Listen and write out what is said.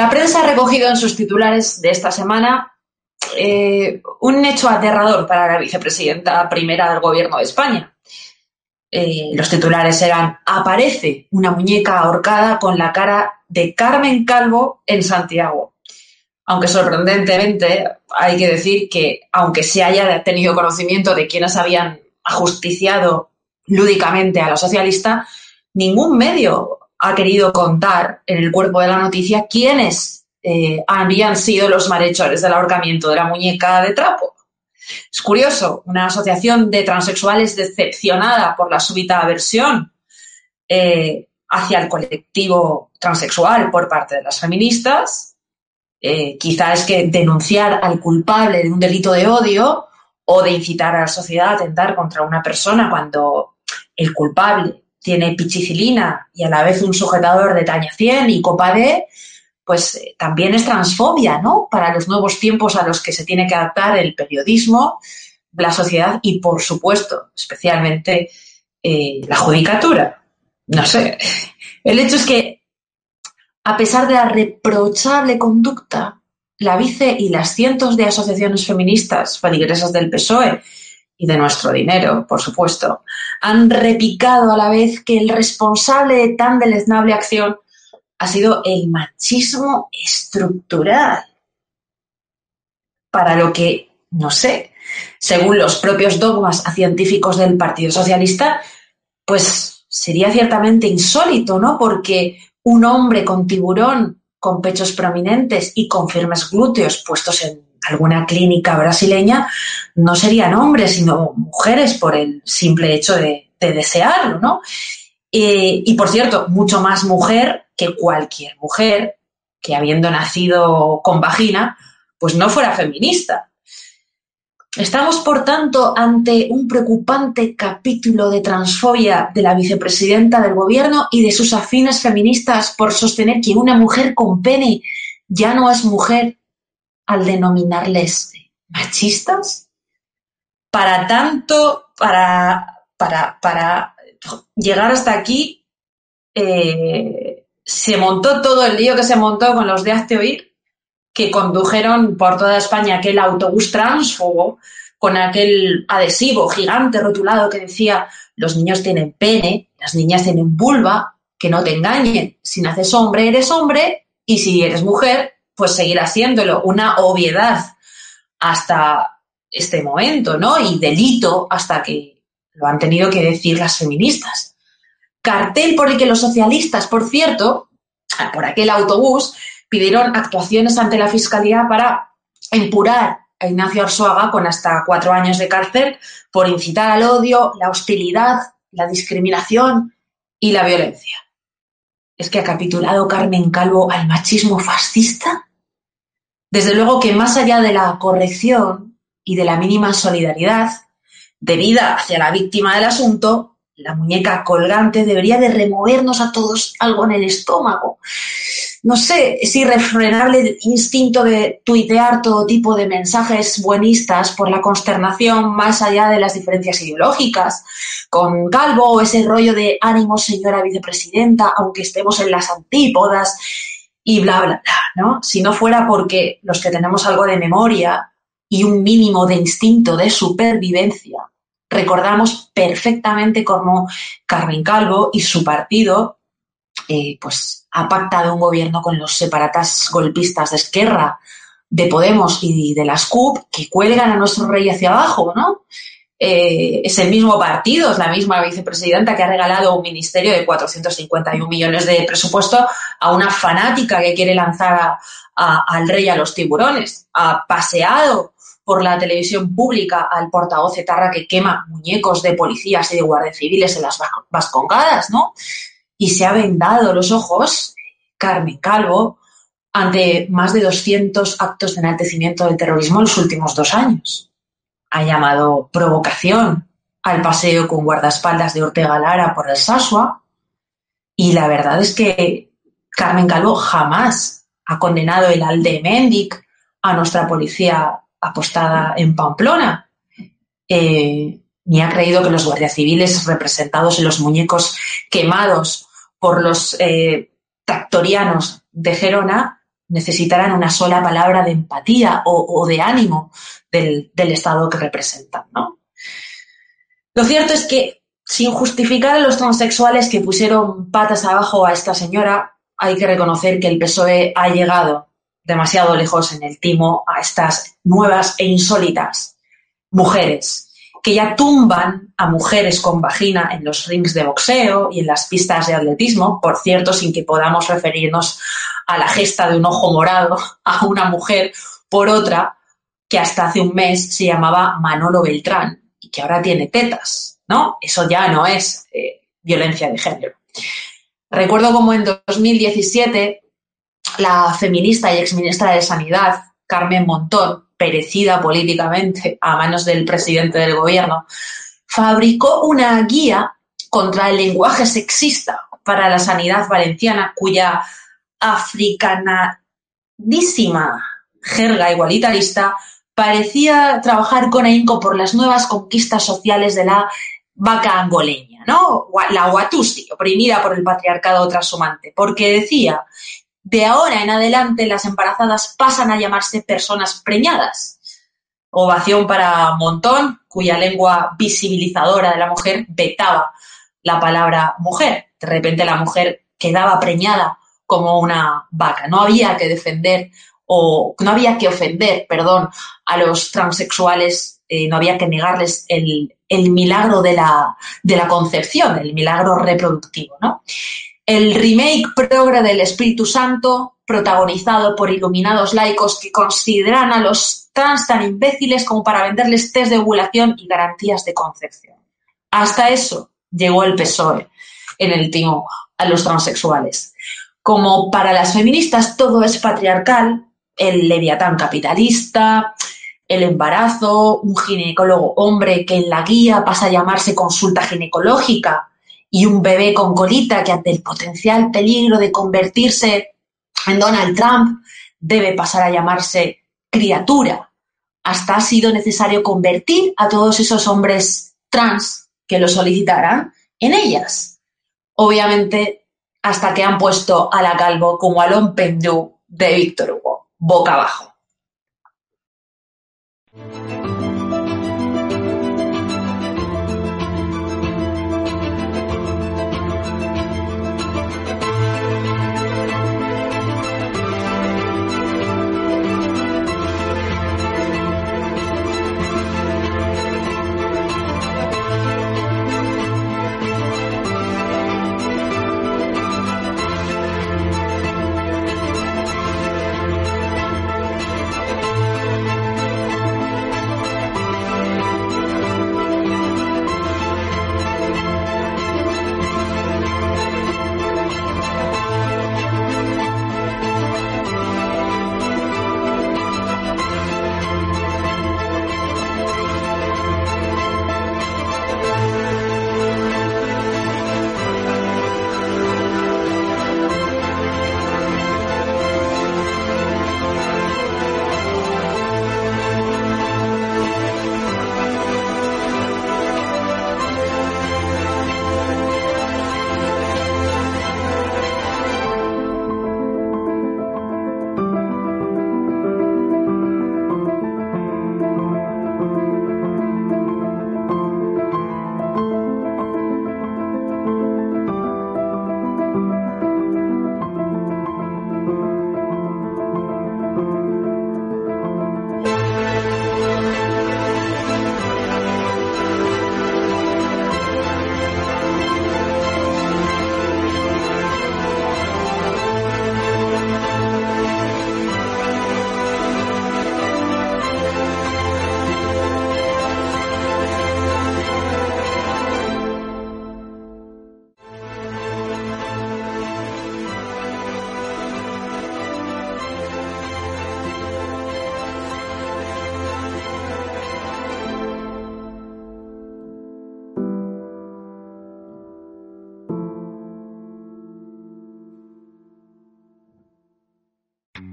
La prensa ha recogido en sus titulares de esta semana eh, un hecho aterrador para la vicepresidenta primera del gobierno de España. Eh, los titulares eran Aparece una muñeca ahorcada con la cara de Carmen Calvo en Santiago. Aunque sorprendentemente hay que decir que, aunque se haya tenido conocimiento de quienes habían ajusticiado lúdicamente a la socialista, ningún medio ha querido contar en el cuerpo de la noticia quiénes eh, habían sido los malhechores del ahorcamiento de la muñeca de trapo. Es curioso, una asociación de transexuales decepcionada por la súbita aversión eh, hacia el colectivo transexual por parte de las feministas, eh, quizá es que denunciar al culpable de un delito de odio o de incitar a la sociedad a atentar contra una persona cuando el culpable tiene pichicilina y a la vez un sujetador de taña 100 y copa D, pues eh, también es transfobia, ¿no? Para los nuevos tiempos a los que se tiene que adaptar el periodismo, la sociedad y, por supuesto, especialmente eh, la judicatura. No sé. El hecho es que, a pesar de la reprochable conducta, la vice y las cientos de asociaciones feministas feligresas del PSOE y de nuestro dinero, por supuesto, han repicado a la vez que el responsable de tan deleznable acción ha sido el machismo estructural. Para lo que, no sé, según los propios dogmas científicos del Partido Socialista, pues sería ciertamente insólito, ¿no? Porque un hombre con tiburón, con pechos prominentes y con firmes glúteos puestos en alguna clínica brasileña, no serían hombres, sino mujeres por el simple hecho de, desearlo, ¿no? y por cierto, mucho más mujer que cualquier mujer que habiendo nacido con vagina, pues no fuera feminista. Estamos, por tanto, ante un preocupante capítulo de transfobia de la vicepresidenta del gobierno y de sus afines feministas por sostener que una mujer con pene ya no es mujer al denominarles machistas? Para tanto, para, para, llegar hasta aquí, eh, se montó todo el lío que se montó con los de Hazte Oír, que condujeron por toda España aquel autobús transfobo con aquel adhesivo gigante rotulado que decía los niños tienen pene, las niñas tienen vulva, que no te engañen, si naces hombre eres hombre y si eres mujer pues seguir haciéndolo. Una obviedad hasta este momento, ¿no? Y delito hasta que lo han tenido que decir las feministas. Cartel por el que los socialistas, por cierto, por aquel autobús, pidieron actuaciones ante la Fiscalía para empurar a Ignacio Arzuaga con hasta cuatro años de cárcel por incitar al odio, la hostilidad, la discriminación y la violencia. ¿Es que ha capitulado Carmen Calvo al machismo fascista? Desde luego que más allá de la corrección y de la mínima solidaridad debida hacia la víctima del asunto, la muñeca colgante debería de removernos a todos algo en el estómago. No sé, es irrefrenable el instinto de tuitear todo tipo de mensajes buenistas por la consternación más allá de las diferencias ideológicas. Con Calvo o ese rollo de ánimo, señora vicepresidenta, aunque estemos en las antípodas y bla, bla, bla, ¿no? Si no fuera porque los que tenemos algo de memoria y un mínimo de instinto de supervivencia, recordamos perfectamente cómo Carmen Calvo y su partido eh, pues ha pactado un gobierno con los separatas golpistas de Esquerra, de Podemos y de las CUP que cuelgan a nuestro rey hacia abajo, ¿no? Eh, es el mismo partido, es la misma vicepresidenta que ha regalado un ministerio de 451 millones de presupuesto a una fanática que quiere lanzar al rey a los tiburones. Ha paseado por la televisión pública al portavoz etarra que quema muñecos de policías y de guardias civiles en las vascongadas, ¿no? Y se ha vendado los ojos, Carmen Calvo, ante más de 200 actos de enaltecimiento del terrorismo en los últimos dos años. Ha llamado provocación al paseo con guardaespaldas de Ortega Lara por el Sasua. Y la verdad es que Carmen Calvo jamás ha condenado el Alde Mendic a nuestra policía apostada en Pamplona, eh, ni ha creído que los guardias civiles representados en los muñecos quemados por los eh, tractorianos de Gerona necesitarán una sola palabra de empatía o, de ánimo del, Estado que representan. ¿no? Lo cierto es que, sin justificar a los transexuales que pusieron patas abajo a esta señora, hay que reconocer que el PSOE ha llegado demasiado lejos en el timo a estas nuevas e insólitas mujeres que ya tumban a mujeres con vagina en los rings de boxeo y en las pistas de atletismo, por cierto, sin que podamos referirnos a la gesta de un ojo morado a una mujer por otra que hasta hace un mes se llamaba Manolo Beltrán y que ahora tiene tetas, ¿no? Eso ya no es eh, violencia de género. Recuerdo como en 2017 la feminista y exministra de Sanidad, Carmen Montón, perecida políticamente a manos del presidente del gobierno, fabricó una guía contra el lenguaje sexista para la sanidad valenciana, cuya africanadísima jerga igualitarista parecía trabajar con ahínco por las nuevas conquistas sociales de la vaca angoleña, ¿no? La Watusi, oprimida por el patriarcado trashumante, porque decía de ahora en adelante las embarazadas pasan a llamarse personas preñadas. Ovación para Montón, cuya lengua visibilizadora de la mujer vetaba la palabra mujer. De repente la mujer quedaba preñada como una vaca. No había que defender o no había que ofender, perdón, a los transexuales, eh, no había que negarles el, el milagro de la, de la concepción, el milagro reproductivo, ¿no? el remake progre del Espíritu Santo, protagonizado por iluminados laicos que consideran a los trans tan imbéciles como para venderles test de ovulación y garantías de concepción. Hasta eso llegó el PSOE en el timo a los transexuales. Como para las feministas todo es patriarcal, el leviatán capitalista, el embarazo, un ginecólogo hombre que en la guía pasa a llamarse consulta ginecológica y un bebé con colita que ante el potencial peligro de convertirse en Donald Trump debe pasar a llamarse criatura. Hasta ha sido necesario convertir a todos esos hombres trans que lo solicitaran en ellas. Obviamente, hasta que han puesto a la calvo como Alon Pendú de Víctor Hugo, boca abajo.